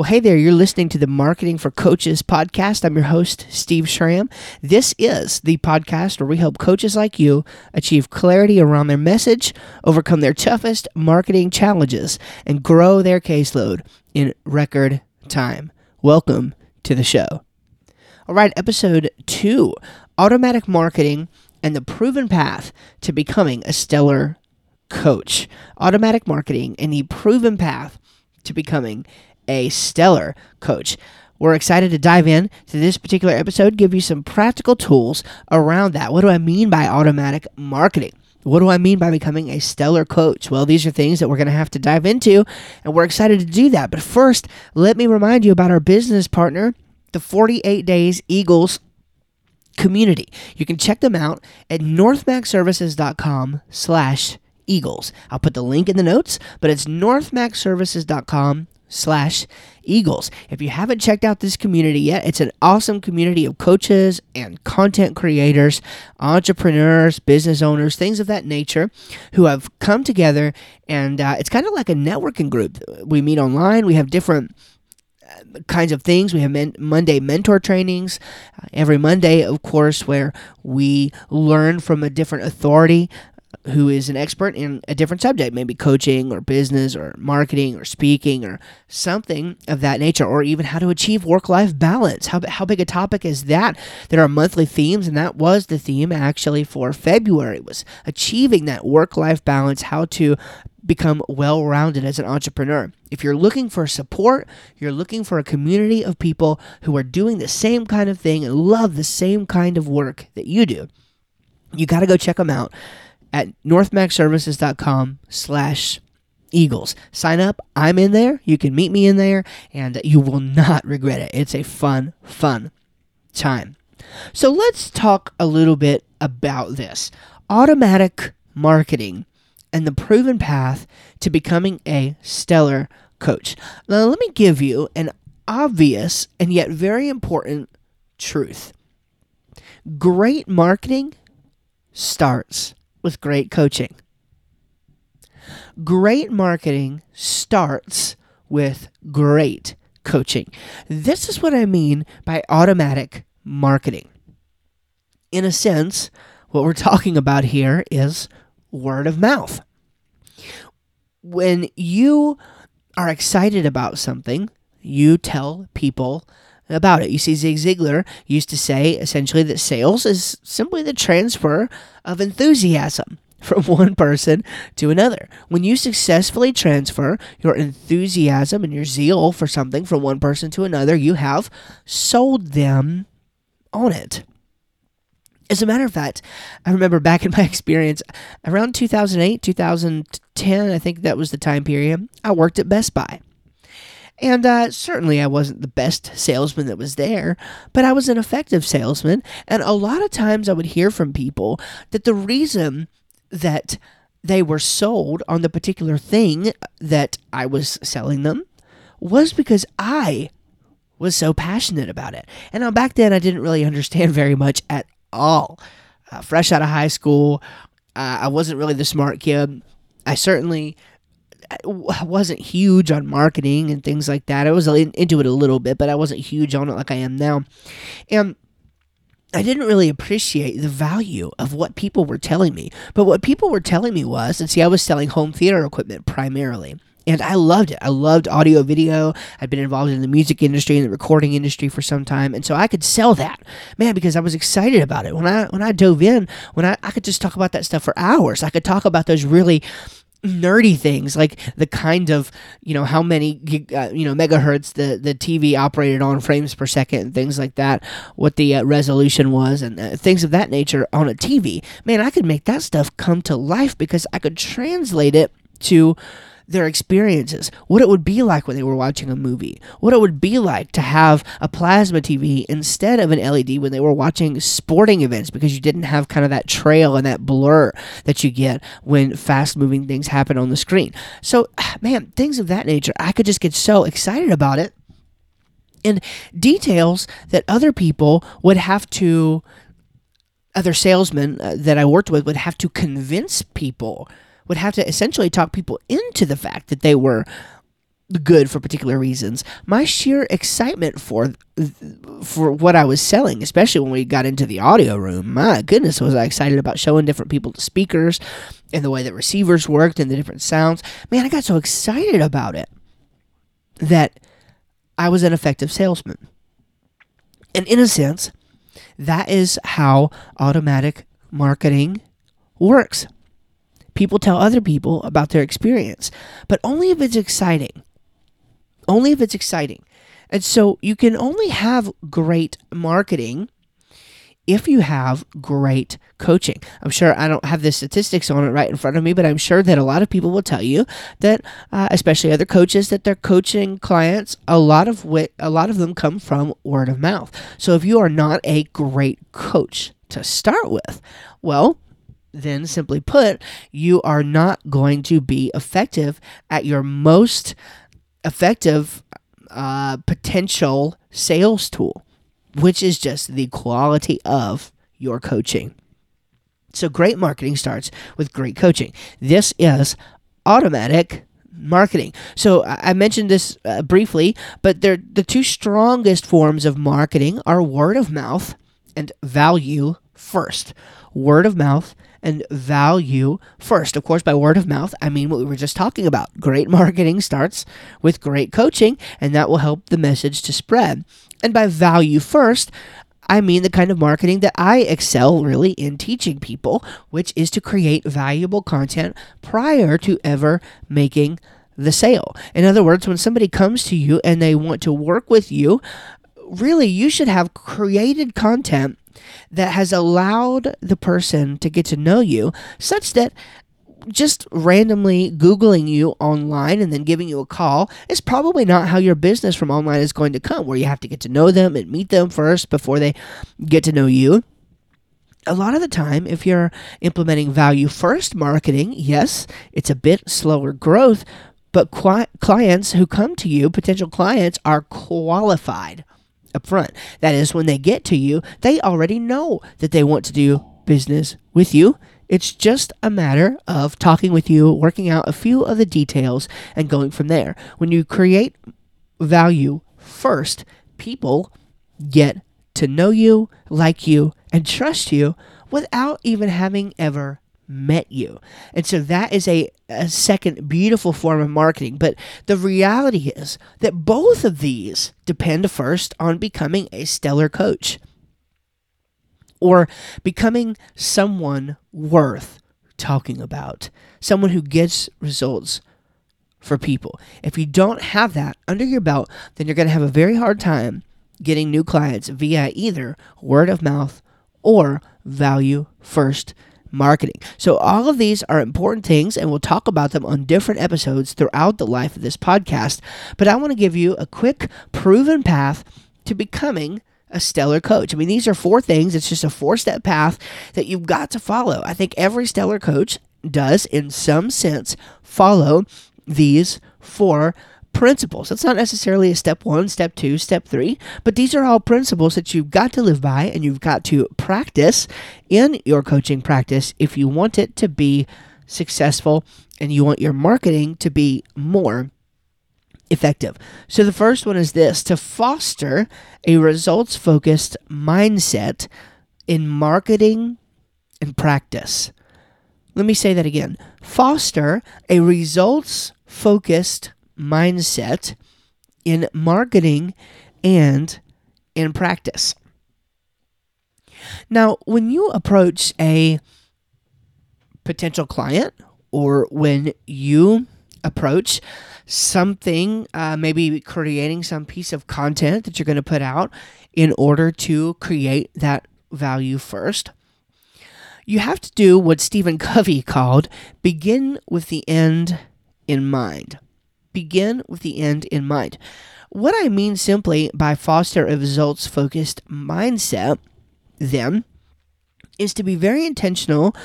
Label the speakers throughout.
Speaker 1: Well, hey there, you're listening to the Marketing for Coaches podcast. I'm your host, Steve Schramm. This is the podcast where we help coaches like you achieve clarity around their message, overcome their toughest marketing challenges, and grow their caseload in record time. Welcome to the show. All right, episode two automatic marketing and the proven path to becoming a stellar coach. Automatic marketing and the proven path to becoming a stellar coach. We're excited to dive in to this particular episode, give you some practical tools around that. What do I mean by automatic marketing? What do I mean by becoming a stellar coach? Well, these are things that we're going to have to dive into, and we're excited to do that. But first, let me remind you about our business partner, the 48 Days Eagles community. You can check them out at northmacservices.com slash eagles. I'll put the link in the notes, but it's northmacservices.com slash eagles if you haven't checked out this community yet it's an awesome community of coaches and content creators entrepreneurs business owners things of that nature who have come together and uh, it's kind of like a networking group we meet online we have different uh, kinds of things. We have men- Monday mentor trainings uh, every Monday, of course, where we learn from a different authority who is an expert in a different subject, maybe coaching or business or marketing or speaking or something of that nature, or even how to achieve work life balance. How, how big a topic is that? There are monthly themes, and that was the theme actually for February was achieving that work life balance, how to become well rounded as an entrepreneur. If you're looking for support, you're looking for a community of people who are doing the same kind of thing and love the same kind of work that you do, you got to go check them out at northmacservices.com slash eagles. Sign up. I'm in there. You can meet me in there and you will not regret it. It's a fun fun time. So let's talk a little bit about this. Automatic marketing and the proven path to becoming a stellar coach. Now let me give you an obvious and yet very important truth. Great marketing starts with great coaching. Great marketing starts with great coaching. This is what I mean by automatic marketing. In a sense, what we're talking about here is word of mouth. When you are excited about something, you tell people about it. You see, Zig Ziglar used to say essentially that sales is simply the transfer of enthusiasm from one person to another. When you successfully transfer your enthusiasm and your zeal for something from one person to another, you have sold them on it. As a matter of fact, I remember back in my experience around 2008, 2010, I think that was the time period, I worked at Best Buy. And uh, certainly I wasn't the best salesman that was there, but I was an effective salesman. And a lot of times I would hear from people that the reason that they were sold on the particular thing that I was selling them was because I was so passionate about it. And now back then I didn't really understand very much at all. Uh, fresh out of high school, uh, I wasn't really the smart kid. I certainly wasn't huge on marketing and things like that. I was into it a little bit, but I wasn't huge on it like I am now. And I didn't really appreciate the value of what people were telling me. But what people were telling me was, and see, I was selling home theater equipment primarily. And I loved it. I loved audio video. I'd been involved in the music industry and the recording industry for some time. And so I could sell that. Man, because I was excited about it. When I when I dove in, when I, I could just talk about that stuff for hours. I could talk about those really nerdy things like the kind of you know how many uh, you know megahertz the the TV operated on frames per second and things like that what the uh, resolution was and uh, things of that nature on a TV man I could make that stuff come to life because I could translate it to their experiences, what it would be like when they were watching a movie, what it would be like to have a plasma TV instead of an LED when they were watching sporting events because you didn't have kind of that trail and that blur that you get when fast moving things happen on the screen. So, man, things of that nature, I could just get so excited about it. And details that other people would have to, other salesmen uh, that I worked with would have to convince people would have to essentially talk people into the fact that they were good for particular reasons. My sheer excitement for for what I was selling, especially when we got into the audio room, my goodness, was I excited about showing different people the speakers and the way that receivers worked and the different sounds. Man, I got so excited about it that I was an effective salesman. And in a sense, that is how automatic marketing works. People tell other people about their experience, but only if it's exciting. Only if it's exciting. And so you can only have great marketing if you have great coaching. I'm sure I don't have the statistics on it right in front of me, but I'm sure that a lot of people will tell you that, uh, especially other coaches, that they're coaching clients. A lot of wit, a lot of them come from word of mouth. So if you are not a great coach to start with, well, then simply put, you are not going to be effective at your most effective uh, potential sales tool which is just the quality of your coaching. So, great marketing starts with great coaching. This is automatic marketing. So, I mentioned this uh, briefly, but they're, the two strongest forms of marketing are word of mouth and value first. Word of mouth and value first. Of course, by word of mouth, I mean what we were just talking about. Great marketing starts with great coaching, and that will help the message to spread. And by value first, I mean the kind of marketing that I excel really in teaching people, which is to create valuable content prior to ever making the sale. In other words, when somebody comes to you and they want to work with you, really you should have created content that has allowed the person to get to know you such that just randomly Googling you online and then giving you a call is probably not how your business from online is going to come, where you have to get to know them and meet them first before they get to know you. A lot of the time, if you're implementing value first marketing, yes, it's a bit slower growth, but clients who come to you, potential clients, are qualified up front. That is, when they get to you, they already know that they want to do business with you. It's just a matter of talking with you, working out a few of the details, and going from there. When you create value first, people get to know you, like you, and trust you without even having ever met you. And so that is a, a second beautiful form of marketing. But the reality is that both of these depend first on becoming a stellar coach or becoming someone worth talking about, someone who gets results for people. If you don't have that under your belt, then you're going to have a very hard time getting new clients via either word of mouth or value first marketing. So, all of these are important things, and we'll talk about them on different episodes throughout the life of this podcast. But I want to give you a quick, proven path to becoming a stellar coach. I mean, these are four things. It's just a four step path that you've got to follow. I think every stellar coach does, in some sense, follow these four principles. It's not necessarily a step one, step two, step three, but these are all principles that you've got to live by and you've got to practice in your coaching practice if you want it to be successful and you want your marketing to be more effective. So the first one is this to foster a results focused mindset in marketing and practice. Let me say that again. Foster a results focused mindset in marketing and in practice. Now, when you approach a potential client or when you approach something, uh, maybe creating some piece of content that you're going to put out in order to create that value first, you have to do what Stephen Covey called begin with the end in mind begin with the end in mind. What I mean simply by foster a results focused mindset, then, is to be very intentional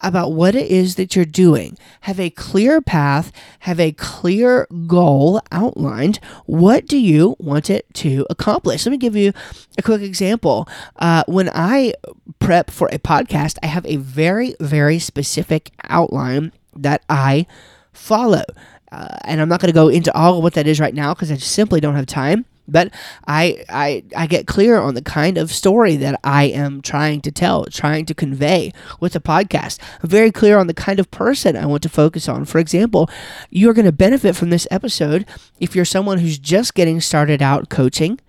Speaker 1: about what it is that you're doing. Have a clear path, have a clear goal outlined. What do you want it to accomplish? Let me give you a quick example. Uh, when I prep for a podcast, I have a very, very specific outline that I follow. Uh, and I'm not going to go into all of what that is right now because I simply don't have time. But I, I, I get clear on the kind of story that I am trying to tell, trying to convey with the podcast. I'm very clear on the kind of person I want to focus on. For example, you're going to benefit from this episode if you're someone who's just getting started out coaching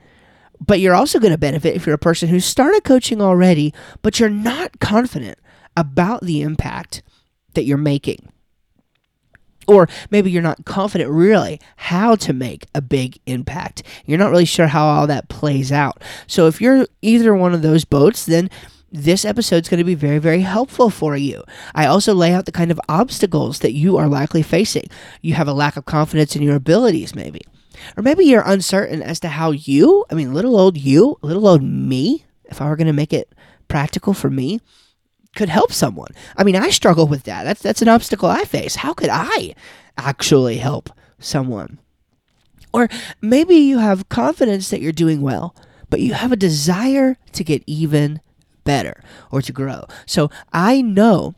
Speaker 1: but you're also going to benefit if you're a person who started coaching already, but you're not confident about the impact that you're making. Or maybe you're not confident really how to make a big impact. You're not really sure how all that plays out. So if you're either one of those boats, then this episode is going to be very, very helpful for you. I also lay out the kind of obstacles that you are likely facing. You have a lack of confidence in your abilities, maybe. Or maybe you're uncertain as to how you, I mean, little old you, little old me, if I were going to make it practical for me, could help someone. I mean, I struggle with that. That's that's an obstacle I face. How could I actually help someone? Or maybe you have confidence that you're doing well, but you have a desire to get even better or to grow. So I know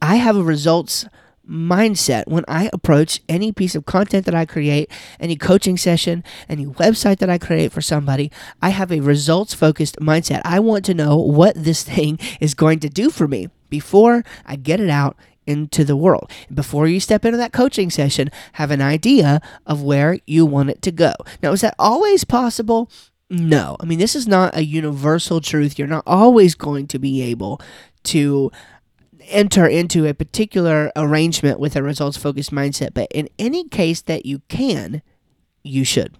Speaker 1: I have a results mindset when I approach any piece of content that I create, any coaching session, any website that I create for somebody. I have a results focused mindset. I want to know what this thing is going to do for me before I get it out into the world. Before you step into that coaching session, have an idea of where you want it to go. Now, is that always possible? No. I mean, this is not a universal truth. You're not always going to be able to enter into a particular arrangement with a results focused mindset, but in any case that you can, you should.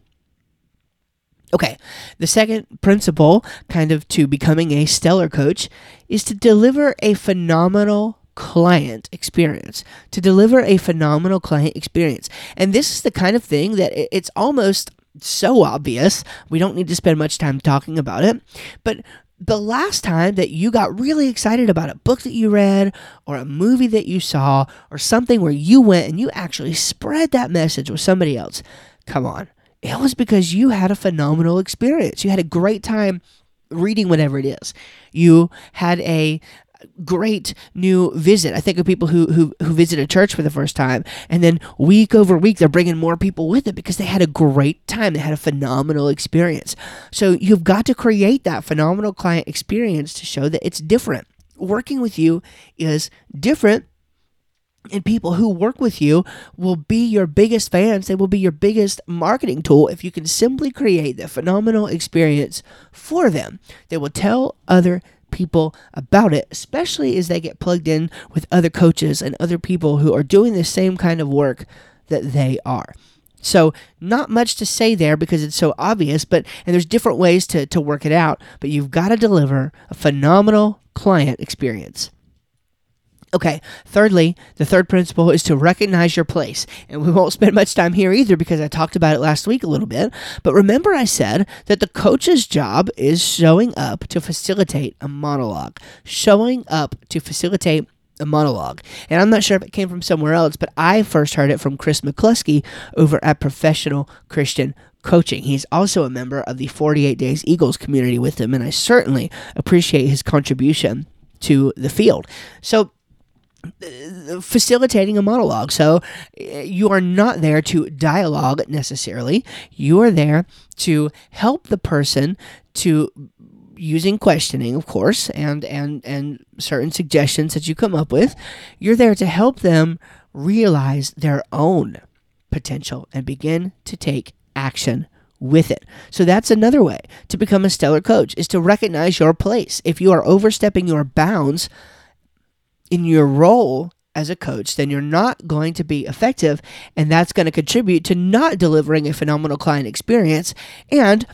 Speaker 1: Okay, the second principle, kind of to becoming a stellar coach, is to deliver a phenomenal client experience. To deliver a phenomenal client experience. And this is the kind of thing that it's almost so obvious. We don't need to spend much time talking about it. But the last time that you got really excited about a book that you read or a movie that you saw or something where you went and you actually spread that message with somebody else, come on. It was because you had a phenomenal experience. You had a great time reading whatever it is. You had a great new visit. I think of people who, who who visit a church for the first time, and then week over week they're bringing more people with it because they had a great time. They had a phenomenal experience. So you've got to create that phenomenal client experience to show that it's different. Working with you is different. And people who work with you will be your biggest fans. They will be your biggest marketing tool if you can simply create the phenomenal experience for them. They will tell other people about it, especially as they get plugged in with other coaches and other people who are doing the same kind of work that they are. So, not much to say there because it's so obvious, but and there's different ways to, to work it out, but you've got to deliver a phenomenal client experience. Okay, thirdly, the third principle is to recognize your place. And we won't spend much time here either because I talked about it last week a little bit. But remember, I said that the coach's job is showing up to facilitate a monologue, showing up to facilitate a monologue. And I'm not sure if it came from somewhere else, but I first heard it from Chris McCluskey over at Professional Christian Coaching. He's also a member of the 48 Days Eagles community with him, and I certainly appreciate his contribution to the field. So, facilitating a monologue. So eh, you are not there to dialogue necessarily. You are there to help the person to using questioning, of course, and and and certain suggestions that you come up with. You're there to help them realize their own potential and begin to take action with it. So that's another way to become a stellar coach is to recognize your place. If you are overstepping your bounds, in your role as a coach, then you're not going to be effective, and that's going to contribute to not delivering a phenomenal client experience. And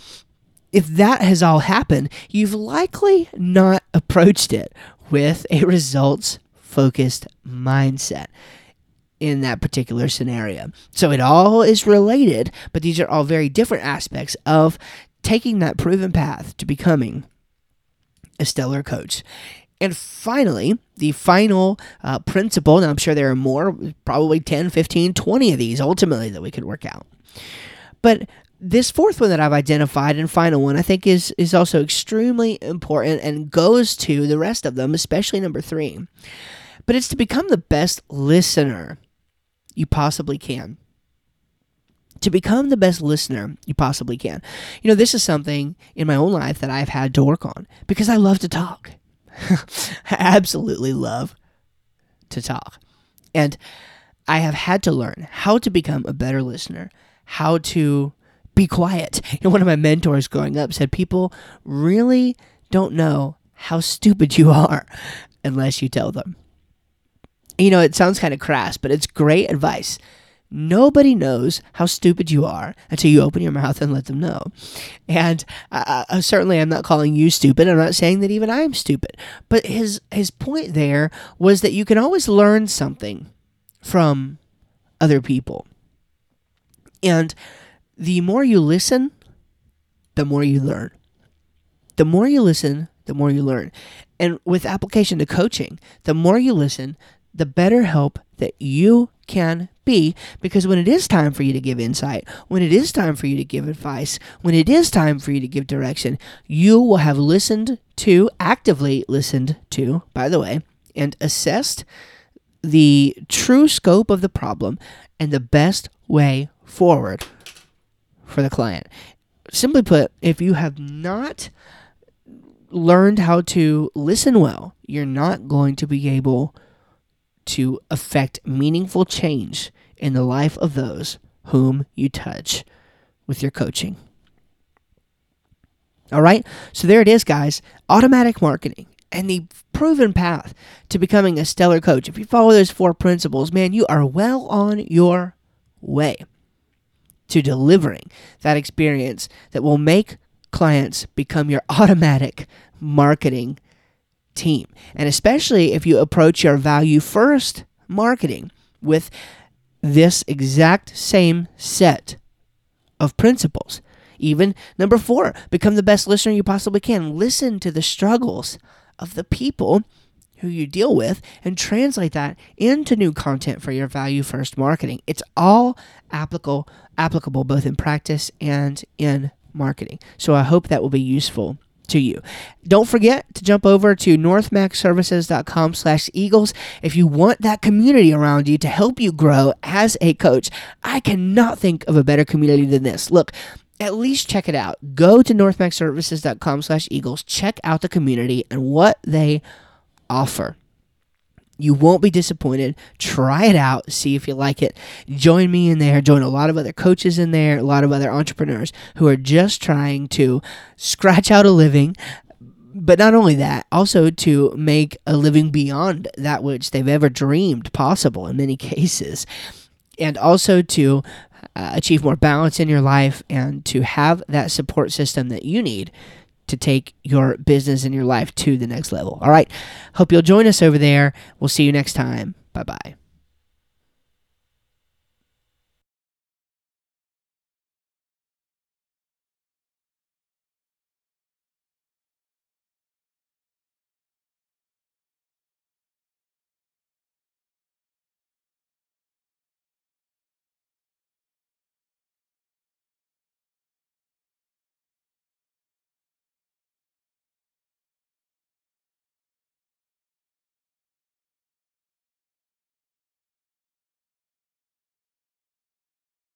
Speaker 1: if that has all happened, you've likely not approached it with a results focused mindset in that particular scenario. So it all is related, but these are all very different aspects of taking that proven path to becoming a stellar coach. And finally, the final uh, principle, and I'm sure there are more, probably 10, 15, 20 of these ultimately that we could work out. But this fourth one that I've identified and final one I think is is also extremely important and goes to the rest of them, especially number 3. But it's to become the best listener you possibly can. to become the best listener you possibly can. You know, this is something in my own life that I've had to work on because I love to talk. I absolutely love to talk. And I have had to learn how to become a better listener, how to be quiet. You know, one of my mentors growing up said people really don't know how stupid you are unless you tell them. You know, it sounds kind of crass, but it's great advice. Nobody knows how stupid you are until you open your mouth and let them know. And uh, uh, certainly, I'm not calling you stupid. I'm not saying that even I'm stupid. But his his point there was that you can always learn something from other people. And the more you listen, the more you learn. The more you listen, the more you learn. And with application to coaching, the more you listen, the better help that you can be because when it is time for you to give insight, when it is time for you to give advice, when it is time for you to give direction, you will have listened to, actively listened to, by the way, and assessed the true scope of the problem and the best way forward for the client. Simply put, if you have not learned how to listen well, you're not going to be able to affect meaningful change in the life of those whom you touch with your coaching. All right, so there it is, guys. Automatic marketing and the proven path to becoming a stellar coach. If you follow those four principles, man, you are well on your way to delivering that experience that will make clients become your automatic marketing team. And especially if you approach your value first marketing with this exact same set of principles. Even number four, become the best listener you possibly can. Listen to the struggles of the people who you deal with and translate that into new content for your value first marketing. It's all applicable applicable both in practice and in marketing. So I hope that will be useful to you. Don't forget to jump over to northmaxservices.com slash eagles if you want that community around you to help you grow as a coach. I cannot think of a better community than this. Look, at least check it out. Go to northmaxservices.com slash eagles. Check out the community and what they offer. You won't be disappointed. Try it out, see if you like it. Join me in there, join a lot of other coaches in there, a lot of other entrepreneurs who are just trying to scratch out a living. But not only that, also to make a living beyond that which they've ever dreamed possible in many cases. And also to uh, achieve more balance in your life and to have that support system that you need to take your business and your life to the next level. All right. Hope you'll join us over there. We'll see you next time. Bye bye.